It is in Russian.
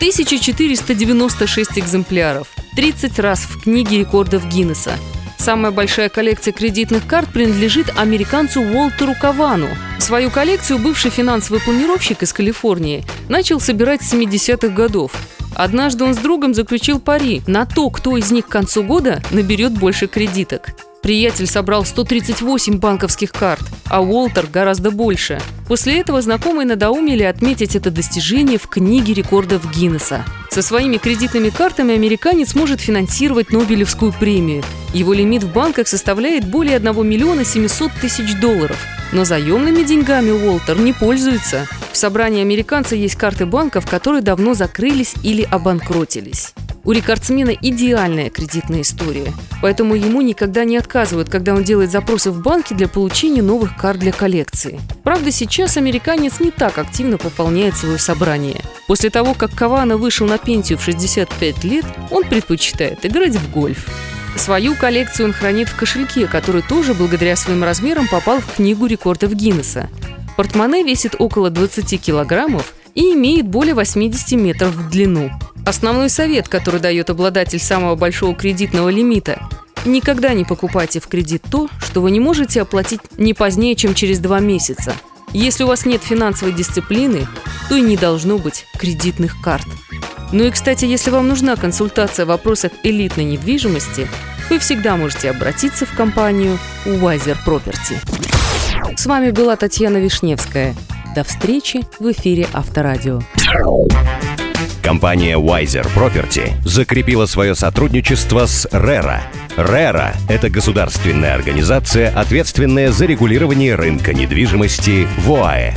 1496 экземпляров, 30 раз в книге рекордов Гиннесса. Самая большая коллекция кредитных карт принадлежит американцу Уолтеру Кавану. Свою коллекцию бывший финансовый планировщик из Калифорнии начал собирать с 70-х годов. Однажды он с другом заключил пари на то, кто из них к концу года наберет больше кредиток. Приятель собрал 138 банковских карт, а Уолтер гораздо больше. После этого знакомые надоумили отметить это достижение в книге рекордов Гиннесса. Со своими кредитными картами американец может финансировать Нобелевскую премию. Его лимит в банках составляет более 1 миллиона 700 тысяч долларов. Но заемными деньгами Уолтер не пользуется. В собрании американца есть карты банков, которые давно закрылись или обанкротились. У рекордсмена идеальная кредитная история, поэтому ему никогда не отказывают, когда он делает запросы в банки для получения новых карт для коллекции. Правда, сейчас американец не так активно пополняет свое собрание. После того, как Кавана вышел на пенсию в 65 лет, он предпочитает играть в гольф. Свою коллекцию он хранит в кошельке, который тоже благодаря своим размерам попал в книгу рекордов Гиннесса. Портмоне весит около 20 килограммов и имеет более 80 метров в длину. Основной совет, который дает обладатель самого большого кредитного лимита – никогда не покупайте в кредит то, что вы не можете оплатить не позднее, чем через два месяца. Если у вас нет финансовой дисциплины, то и не должно быть кредитных карт. Ну и, кстати, если вам нужна консультация в вопросах элитной недвижимости, вы всегда можете обратиться в компанию Wiser Property. С вами была Татьяна Вишневская. До встречи в эфире Авторадио. Компания Wiser Property закрепила свое сотрудничество с RERA. RERA – это государственная организация, ответственная за регулирование рынка недвижимости в ОАЭ.